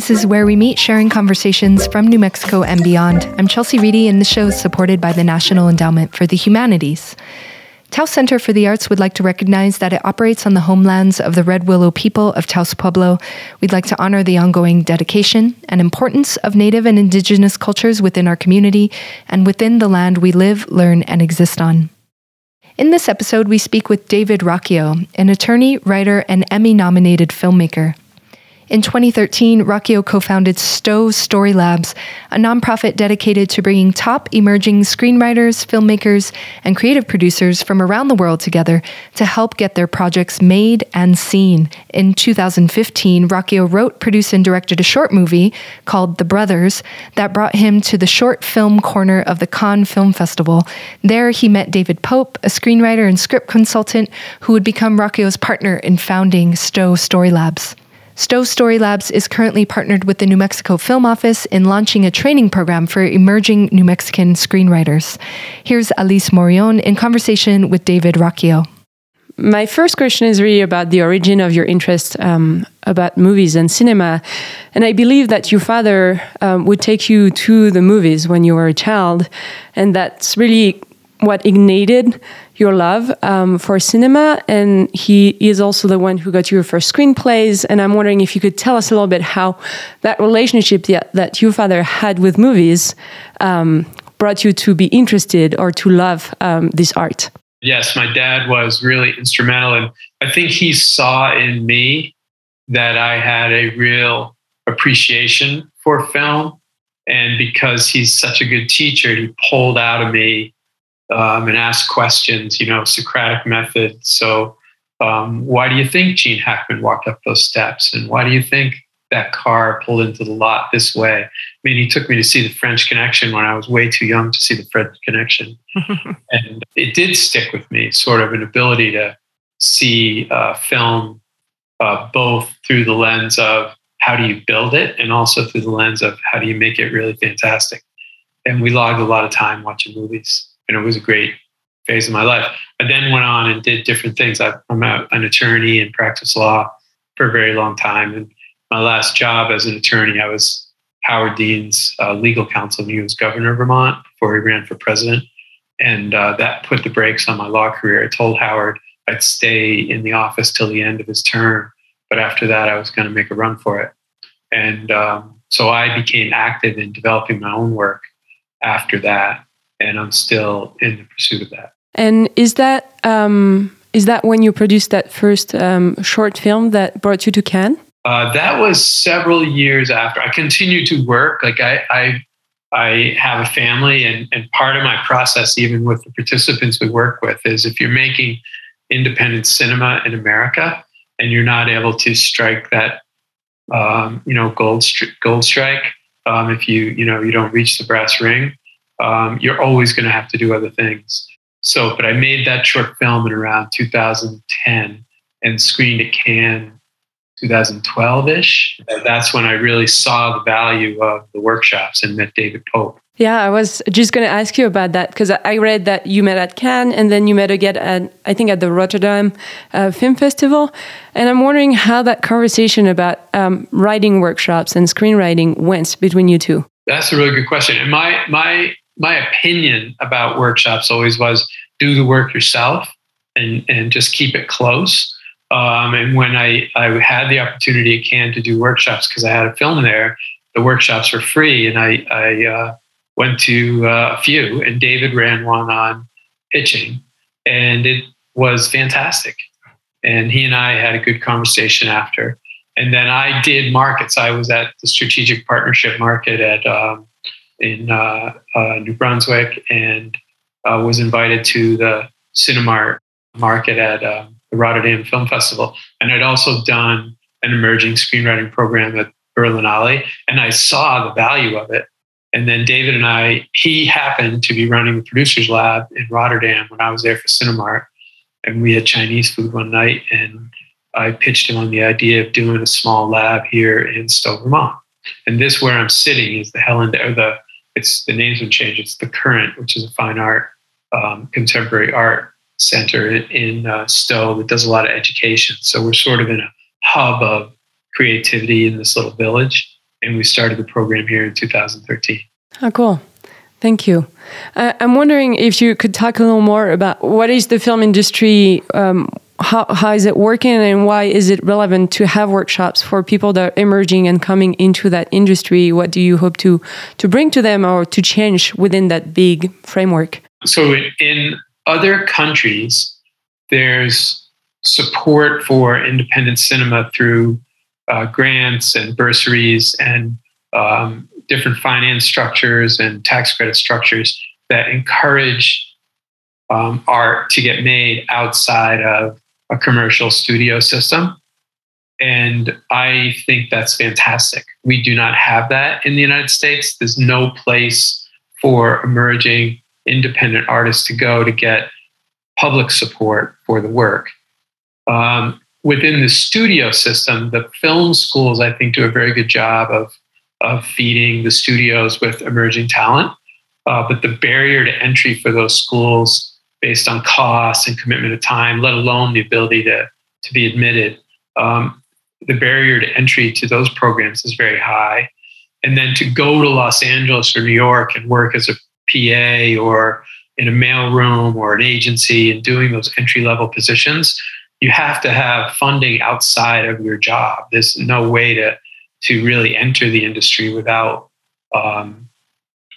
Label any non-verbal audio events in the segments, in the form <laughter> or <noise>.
This is where we meet, sharing conversations from New Mexico and beyond. I'm Chelsea Reedy, and the show is supported by the National Endowment for the Humanities. Taos Center for the Arts would like to recognize that it operates on the homelands of the Red Willow people of Taos Pueblo. We'd like to honor the ongoing dedication and importance of Native and Indigenous cultures within our community and within the land we live, learn, and exist on. In this episode, we speak with David Rocchio, an attorney, writer, and Emmy nominated filmmaker. In 2013, Rocchio co founded Stowe Story Labs, a nonprofit dedicated to bringing top emerging screenwriters, filmmakers, and creative producers from around the world together to help get their projects made and seen. In 2015, Rocchio wrote, produced, and directed a short movie called The Brothers that brought him to the short film corner of the Cannes Film Festival. There, he met David Pope, a screenwriter and script consultant who would become Rocchio's partner in founding Stowe Story Labs. Stowe Story Labs is currently partnered with the New Mexico Film Office in launching a training program for emerging New Mexican screenwriters. Here's Alice Morion in conversation with David Rocchio. My first question is really about the origin of your interest um, about movies and cinema. And I believe that your father um, would take you to the movies when you were a child. And that's really what ignited your love um, for cinema. And he is also the one who got you your first screenplays. And I'm wondering if you could tell us a little bit how that relationship that, that your father had with movies um, brought you to be interested or to love um, this art. Yes, my dad was really instrumental. And I think he saw in me that I had a real appreciation for film. And because he's such a good teacher, he pulled out of me um, and ask questions, you know, Socratic method. So, um, why do you think Gene Hackman walked up those steps? And why do you think that car pulled into the lot this way? I mean, he took me to see the French Connection when I was way too young to see the French Connection. <laughs> and it did stick with me, sort of an ability to see uh, film uh, both through the lens of how do you build it and also through the lens of how do you make it really fantastic. And we logged a lot of time watching movies and it was a great phase of my life. I then went on and did different things. I'm an attorney and practiced law for a very long time. And my last job as an attorney, I was Howard Dean's uh, legal counsel when he was governor of Vermont before he ran for president. And uh, that put the brakes on my law career. I told Howard I'd stay in the office till the end of his term, but after that, I was going to make a run for it. And um, so I became active in developing my own work after that and I'm still in the pursuit of that. And is that um, is that when you produced that first um, short film that brought you to Cannes? Uh, that was several years after. I continued to work. Like I, I, I have a family, and and part of my process, even with the participants we work with, is if you're making independent cinema in America and you're not able to strike that, um, you know, gold gold strike. Um, if you you know you don't reach the brass ring, um, you're always going to have to do other things. So, but I made that short film in around 2010 and screened at Cannes 2012 ish. That's when I really saw the value of the workshops and met David Pope. Yeah, I was just going to ask you about that because I read that you met at Cannes and then you met again at, I think, at the Rotterdam uh, Film Festival. And I'm wondering how that conversation about um, writing workshops and screenwriting went between you two. That's a really good question. And my, my my opinion about workshops always was do the work yourself and, and just keep it close. Um, and when I, I had the opportunity at Cannes to do workshops because I had a film there, the workshops were free, and I, I uh, went to uh, a few. And David ran one on pitching, and it was fantastic. And he and I had a good conversation after. And then I did markets. I was at the strategic partnership market at um, in uh, uh, New Brunswick and uh, was invited to the CineMart market at um, the Rotterdam Film Festival. And I'd also done an emerging screenwriting program at Berlinale, and I saw the value of it. And then David and I, he happened to be running the producers lab in Rotterdam when I was there for CineMart. And we had Chinese food one night, and I pitched him on the idea of doing a small lab here in Stowe, Vermont. And this, where I'm sitting, is the Helen or the it's the names have changed. It's the Current, which is a fine art, um, contemporary art center in, uh, Stowe that does a lot of education. So we're sort of in a hub of creativity in this little village. and we started the program here in 2013. Oh, cool. Thank you. Uh, I'm wondering if you could talk a little more about what is the film industry, um, how, how is it working, and why is it relevant to have workshops for people that are emerging and coming into that industry? What do you hope to to bring to them or to change within that big framework? So, in other countries, there's support for independent cinema through uh, grants and bursaries and um, different finance structures and tax credit structures that encourage um, art to get made outside of a commercial studio system. And I think that's fantastic. We do not have that in the United States. There's no place for emerging independent artists to go to get public support for the work. Um, within the studio system, the film schools, I think, do a very good job of of feeding the studios with emerging talent. Uh, but the barrier to entry for those schools, based on cost and commitment of time, let alone the ability to, to be admitted, um, the barrier to entry to those programs is very high. And then to go to Los Angeles or New York and work as a PA or in a mailroom or an agency and doing those entry level positions, you have to have funding outside of your job. There's no way to to really enter the industry without um,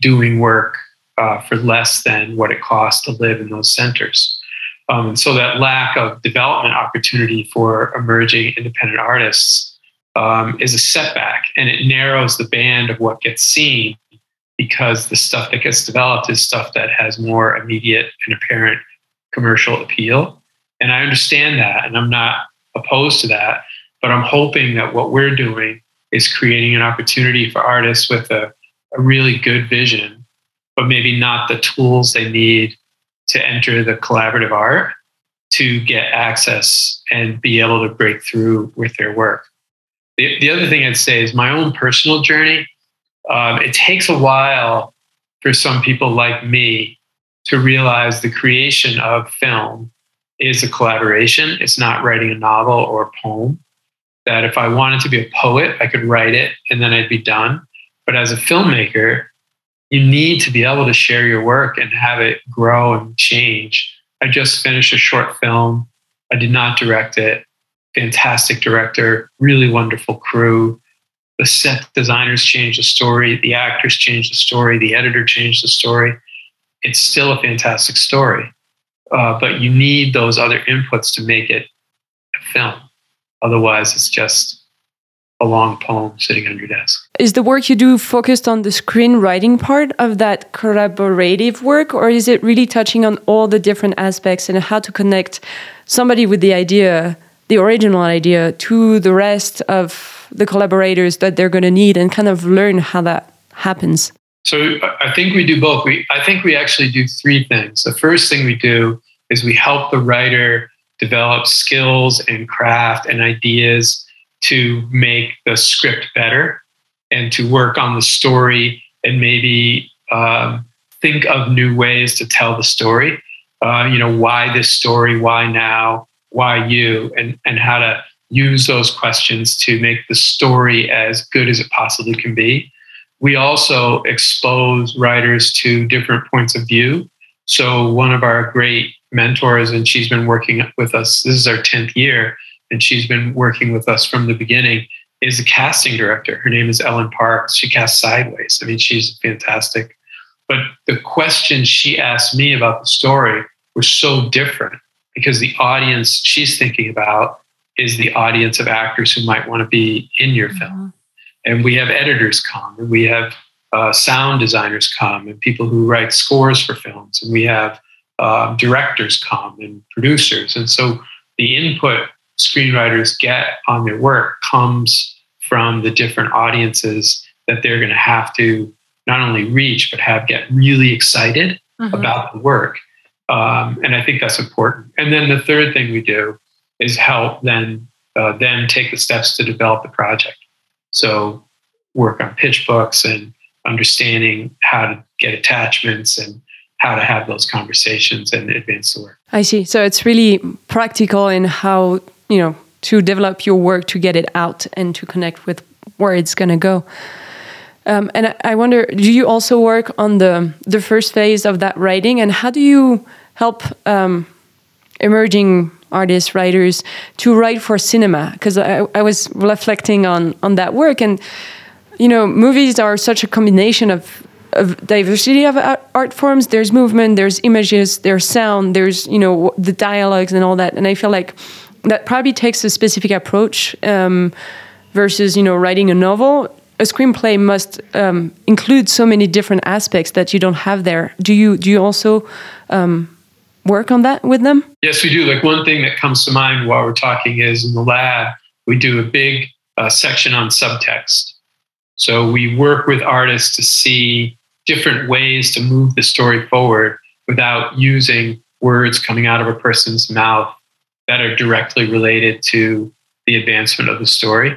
doing work uh, for less than what it costs to live in those centers. Um, and so that lack of development opportunity for emerging independent artists um, is a setback and it narrows the band of what gets seen because the stuff that gets developed is stuff that has more immediate and apparent commercial appeal. And I understand that and I'm not opposed to that, but I'm hoping that what we're doing is creating an opportunity for artists with a, a really good vision, but maybe not the tools they need to enter the collaborative art to get access and be able to break through with their work. The, the other thing I'd say is my own personal journey. Um, it takes a while for some people like me to realize the creation of film is a collaboration. It's not writing a novel or a poem that if I wanted to be a poet, I could write it and then I'd be done. But as a filmmaker, you need to be able to share your work and have it grow and change. I just finished a short film. I did not direct it. Fantastic director, really wonderful crew. The set designers changed the story, the actors changed the story, the editor changed the story. It's still a fantastic story, uh, but you need those other inputs to make it a film. Otherwise, it's just a long poem sitting on your desk. Is the work you do focused on the screenwriting part of that collaborative work, or is it really touching on all the different aspects and how to connect somebody with the idea, the original idea, to the rest of the collaborators that they're going to need and kind of learn how that happens? So I think we do both. We I think we actually do three things. The first thing we do is we help the writer develop skills and craft and ideas to make the script better and to work on the story and maybe um, think of new ways to tell the story. Uh, you know, why this story? Why now? Why you? And and how to use those questions to make the story as good as it possibly can be. We also expose writers to different points of view. So one of our great mentors, and she's been working with us. This is our 10th year, and she's been working with us from the beginning. Is a casting director. Her name is Ellen Parks. She casts sideways. I mean, she's fantastic. But the questions she asked me about the story were so different because the audience she's thinking about is the audience of actors who might want to be in your film. Mm-hmm. And we have editors come, and we have uh, sound designers come, and people who write scores for films, and we have uh, directors come and producers. And so the input screenwriters get on their work comes from the different audiences that they're going to have to not only reach, but have get really excited mm-hmm. about the work. Um, and I think that's important. And then the third thing we do is help then uh, them take the steps to develop the project. So work on pitch books and understanding how to get attachments and how to have those conversations and advance the work. I see. So it's really practical in how, you know, to develop your work to get it out and to connect with where it's going to go. Um, and I, wonder, do you also work on the the first phase of that writing, and how do you help um, emerging artists, writers to write for cinema? Because I, I was reflecting on on that work, and you know, movies are such a combination of of diversity of art forms. There's movement, there's images, there's sound, there's you know the dialogues and all that. And I feel like that probably takes a specific approach um, versus you know writing a novel a screenplay must um, include so many different aspects that you don't have there. Do you do you also um, work on that with them? Yes, we do. Like one thing that comes to mind while we're talking is in the lab we do a big uh, section on subtext. So we work with artists to see different ways to move the story forward without using words coming out of a person's mouth that are directly related to the advancement of the story.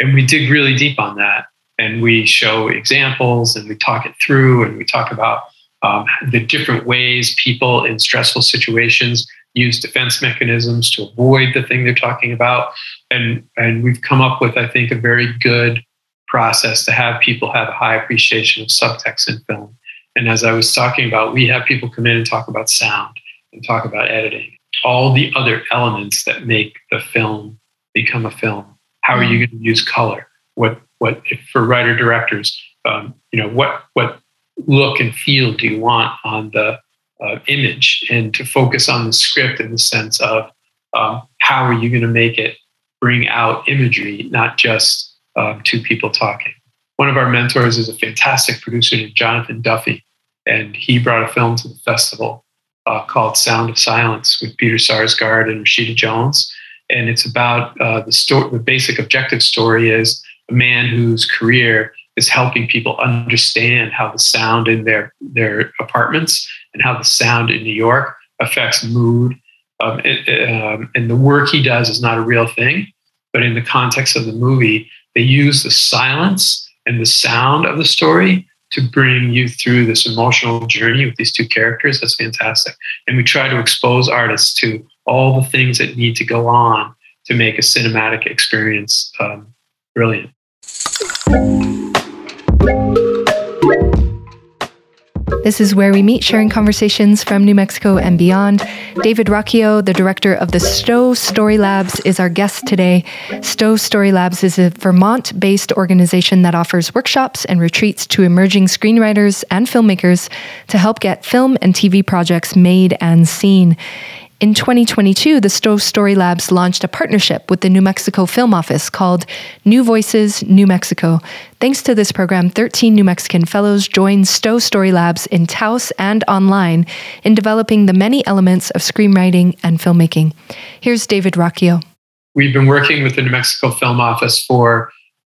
And we dig really deep on that. And we show examples and we talk it through and we talk about um, the different ways people in stressful situations use defense mechanisms to avoid the thing they're talking about. And and we've come up with i think a very good process to have people have a high appreciation of subtext in film. And as i was talking about we have people come in and talk about sound and talk about editing all the other elements that make the film become a film how are you mm. going to use color? What what for writer directors? Um, you know what what look and feel do you want on the uh, image, and to focus on the script in the sense of um, how are you going to make it bring out imagery, not just um, two people talking. One of our mentors is a fantastic producer named Jonathan Duffy, and he brought a film to the festival uh, called Sound of Silence with Peter Sarsgaard and Rashida Jones and it's about uh, the story. The basic objective story is a man whose career is helping people understand how the sound in their their apartments and how the sound in New York affects mood. Um, um, and the work he does is not a real thing, but in the context of the movie, they use the silence and the sound of the story to bring you through this emotional journey with these two characters. That's fantastic. And we try to expose artists to all the things that need to go on to make a cinematic experience um, brilliant. This is where we meet, sharing conversations from New Mexico and beyond. David Rocchio, the director of the Stowe Story Labs, is our guest today. Stowe Story Labs is a Vermont based organization that offers workshops and retreats to emerging screenwriters and filmmakers to help get film and TV projects made and seen. In 2022, the Stowe Story Labs launched a partnership with the New Mexico Film Office called New Voices New Mexico. Thanks to this program, 13 New Mexican fellows joined Stowe Story Labs in Taos and online in developing the many elements of screenwriting and filmmaking. Here's David Rocchio. We've been working with the New Mexico Film Office for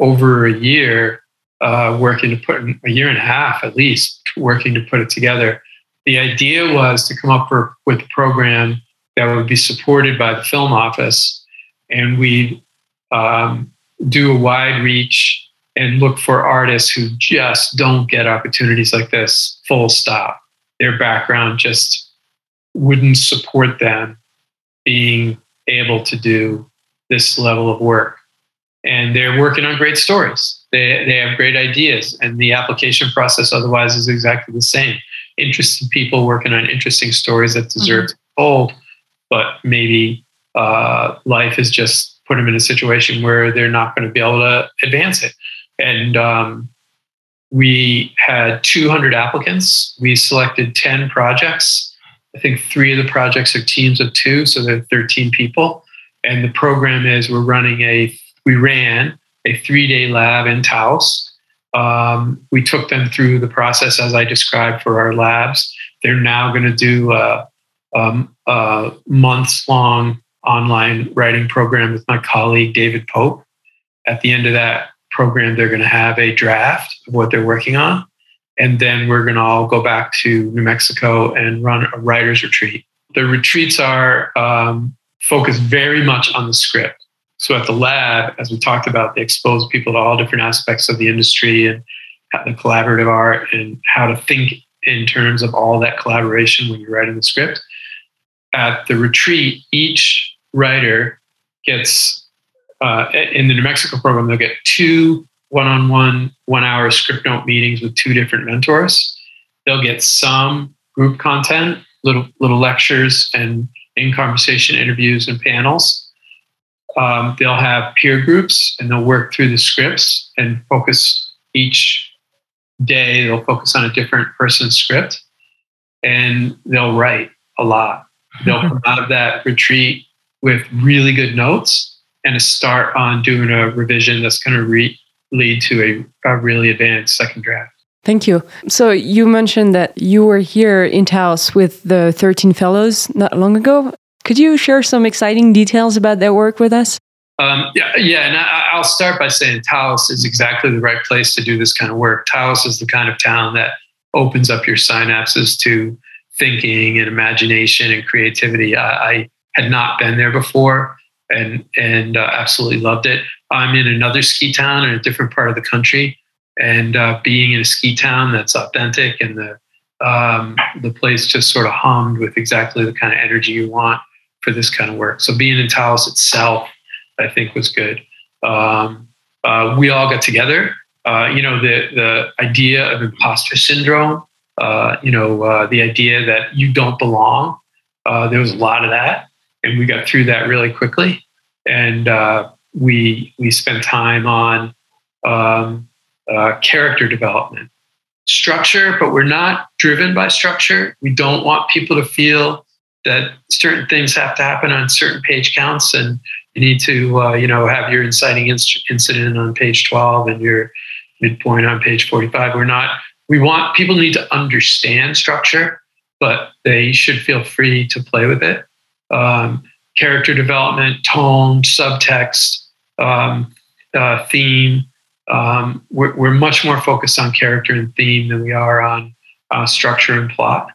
over a year, uh, working to put a year and a half at least, working to put it together the idea was to come up for, with a program that would be supported by the film office, and we'd um, do a wide reach and look for artists who just don't get opportunities like this, full stop. Their background just wouldn't support them being able to do this level of work. And they're working on great stories. They, they have great ideas, and the application process otherwise is exactly the same interesting people working on interesting stories that deserve mm-hmm. to be told, but maybe uh, life has just put them in a situation where they're not going to be able to advance it. And um, we had 200 applicants. We selected 10 projects. I think three of the projects are teams of two, so there are 13 people. And the program is we're running a, we ran a three day lab in Taos um, we took them through the process as I described for our labs. They're now going to do a, a, a months long online writing program with my colleague David Pope. At the end of that program, they're going to have a draft of what they're working on. And then we're going to all go back to New Mexico and run a writer's retreat. The retreats are um, focused very much on the script. So at the lab, as we talked about, they expose people to all different aspects of the industry and the collaborative art and how to think in terms of all that collaboration when you're writing the script. At the retreat, each writer gets uh, in the New Mexico program, they'll get two one-on-one, one-hour script note meetings with two different mentors. They'll get some group content, little little lectures and in conversation interviews and panels. Um, they'll have peer groups and they'll work through the scripts and focus each day. They'll focus on a different person's script and they'll write a lot. They'll <laughs> come out of that retreat with really good notes and a start on doing a revision that's going to re- lead to a, a really advanced second draft. Thank you. So you mentioned that you were here in Taos with the 13 fellows not long ago. Could you share some exciting details about their work with us? Um, yeah, yeah, and I, will start by saying Taos is exactly the right place to do this kind of work. Taos is the kind of town that opens up your synapses to thinking and imagination and creativity. I, I had not been there before, and and uh, absolutely loved it. I'm in another ski town in a different part of the country, and uh, being in a ski town that's authentic and the um, the place just sort of hummed with exactly the kind of energy you want for this kind of work. So being in Taos itself, I think, was good. Um, uh, we all got together. Uh, you know, the the idea of imposter syndrome. Uh, you know, uh, the idea that you don't belong. Uh, there was a lot of that, and we got through that really quickly. And uh, we we spent time on um, character development, structure, but we're not driven by structure. We don't want people to feel that certain things have to happen on certain page counts and you need to uh, you know have your inciting incident on page 12 and your midpoint on page 45 we're not we want people need to understand structure but they should feel free to play with it. Um, character development tone subtext um, uh, theme um, we're, we're, much more focused on character and theme than we are on uh, structure and plot.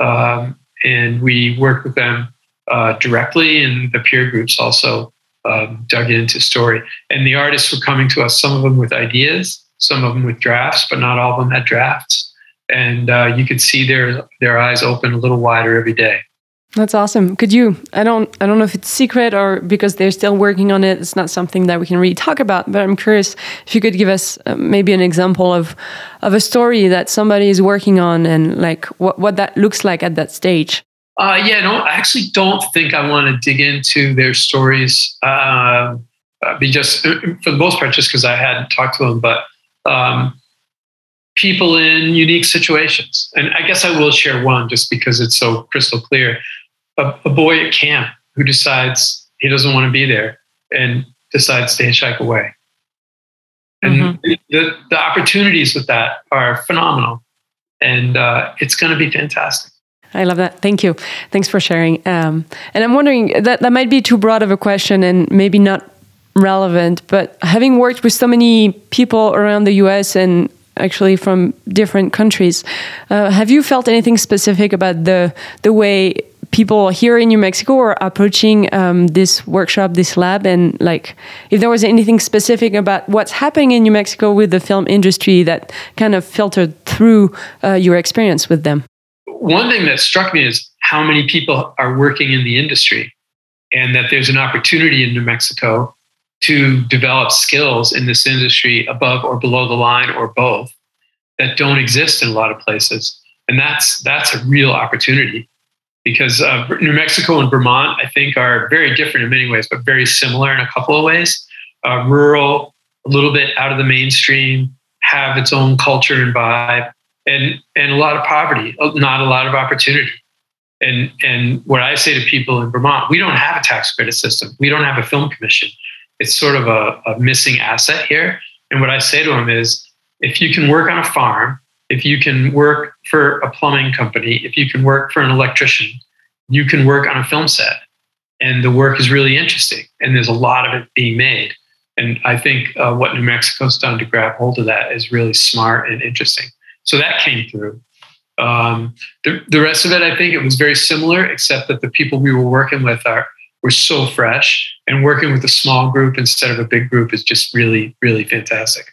Um, and we worked with them uh, directly, and the peer groups also um, dug into story. And the artists were coming to us, some of them with ideas, some of them with drafts, but not all of them had drafts. And uh, you could see their their eyes open a little wider every day. That's awesome. Could you? I don't. I don't know if it's secret or because they're still working on it. It's not something that we can really talk about. But I'm curious if you could give us uh, maybe an example of of a story that somebody is working on and like what what that looks like at that stage. Uh, yeah, no, I actually don't think I want to dig into their stories. Uh, just uh, for the most part, just because I hadn't talked to them, but um, people in unique situations. And I guess I will share one just because it's so crystal clear. A, a boy at camp who decides he doesn't want to be there and decides to hitchhike away. And mm-hmm. the, the opportunities with that are phenomenal. And uh, it's going to be fantastic. I love that. Thank you. Thanks for sharing. Um, and I'm wondering that that might be too broad of a question and maybe not relevant, but having worked with so many people around the US and actually from different countries, uh, have you felt anything specific about the the way people here in New Mexico are approaching um, this workshop, this lab, and like if there was anything specific about what's happening in New Mexico with the film industry that kind of filtered through uh, your experience with them? one thing that struck me is how many people are working in the industry and that there's an opportunity in New Mexico to develop skills in this industry above or below the line or both that don't exist in a lot of places. And that's that's a real opportunity because uh, New Mexico and Vermont, I think, are very different in many ways, but very similar in a couple of ways. Uh, rural, a little bit out of the mainstream, have its own culture and vibe and and a lot of poverty, not a lot of opportunity. And and what I say to people in Vermont, we don't have a tax credit system. We don't have a film commission. It's sort of a, a missing asset here. And what I say to them is, if you can work on a farm, if you can work for a plumbing company, if you can work for an electrician, you can work on a film set. And the work is really interesting. And there's a lot of it being made. And I think uh, what New Mexico's done to grab hold of that is really smart and interesting. So that came through. Um, the, the rest of it, I think it was very similar, except that the people we were working with are were so fresh, and working with a small group instead of a big group is just really, really fantastic.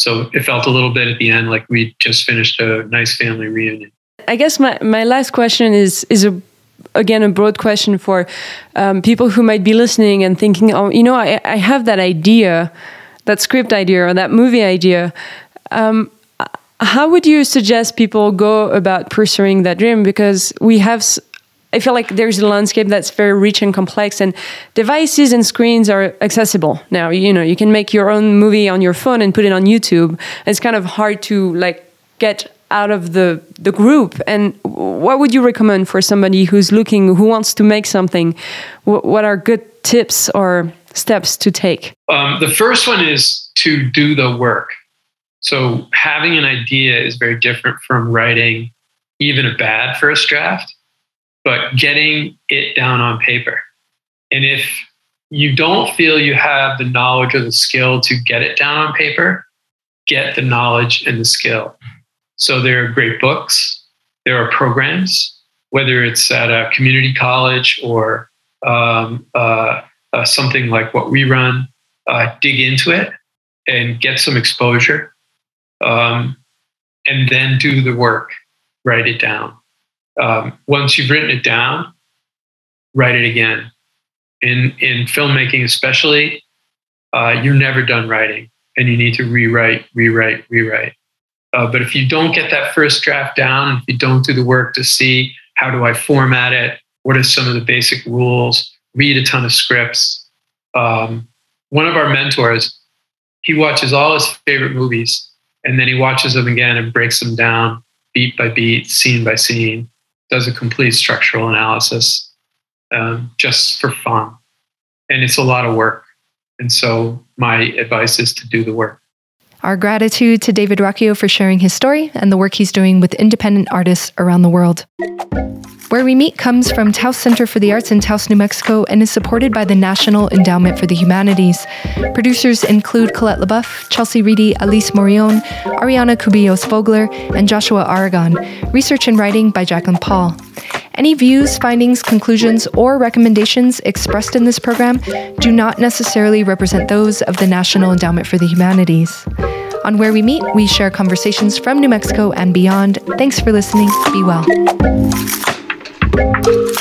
So it felt a little bit at the end like we just finished a nice family reunion. I guess my, my last question is is a again a broad question for um, people who might be listening and thinking, oh, you know, I, I have that idea, that script idea or that movie idea. Um, how would you suggest people go about pursuing that dream? Because we have I feel like there's a landscape that's very rich and complex, and devices and screens are accessible now. You know, you can make your own movie on your phone and put it on YouTube. It's kind of hard to like get out of the the group. And what would you recommend for somebody who's looking, who wants to make something? What, are good tips or steps to take? Um, the first one is to do the work. So having an idea is very different from writing even a bad first draft but getting it down on paper. And if you don't feel you have the knowledge or the skill to get it down on paper, get the knowledge and the skill. So there are great books, there are programs, whether it's at a community college or um, uh, uh, something like what we run, uh, dig into it and get some exposure. Um, and then do the work, write it down um, once you've written it down, write it again. In in filmmaking, especially, uh, you're never done writing, and you need to rewrite, rewrite, rewrite. Uh, but if you don't get that first draft down, if you don't do the work to see how do I format it, what are some of the basic rules, read a ton of scripts. Um, one of our mentors, he watches all his favorite movies, and then he watches them again and breaks them down beat by beat, scene by scene does a complete structural analysis um, just for fun. And it's a lot of work. And so my advice is to do the work. Our gratitude to David Rocchio for sharing his story and the work he's doing with independent artists around the world. Where We Meet comes from Taos Center for the Arts in Taos, New Mexico, and is supported by the National Endowment for the Humanities. Producers include Colette Leboeuf, Chelsea Reedy, Alice Morion, Ariana Cubillos Vogler, and Joshua Aragon. Research and writing by Jacqueline Paul. Any views, findings, conclusions, or recommendations expressed in this program do not necessarily represent those of the National Endowment for the Humanities. On Where We Meet, we share conversations from New Mexico and beyond. Thanks for listening. Be well. Thank you.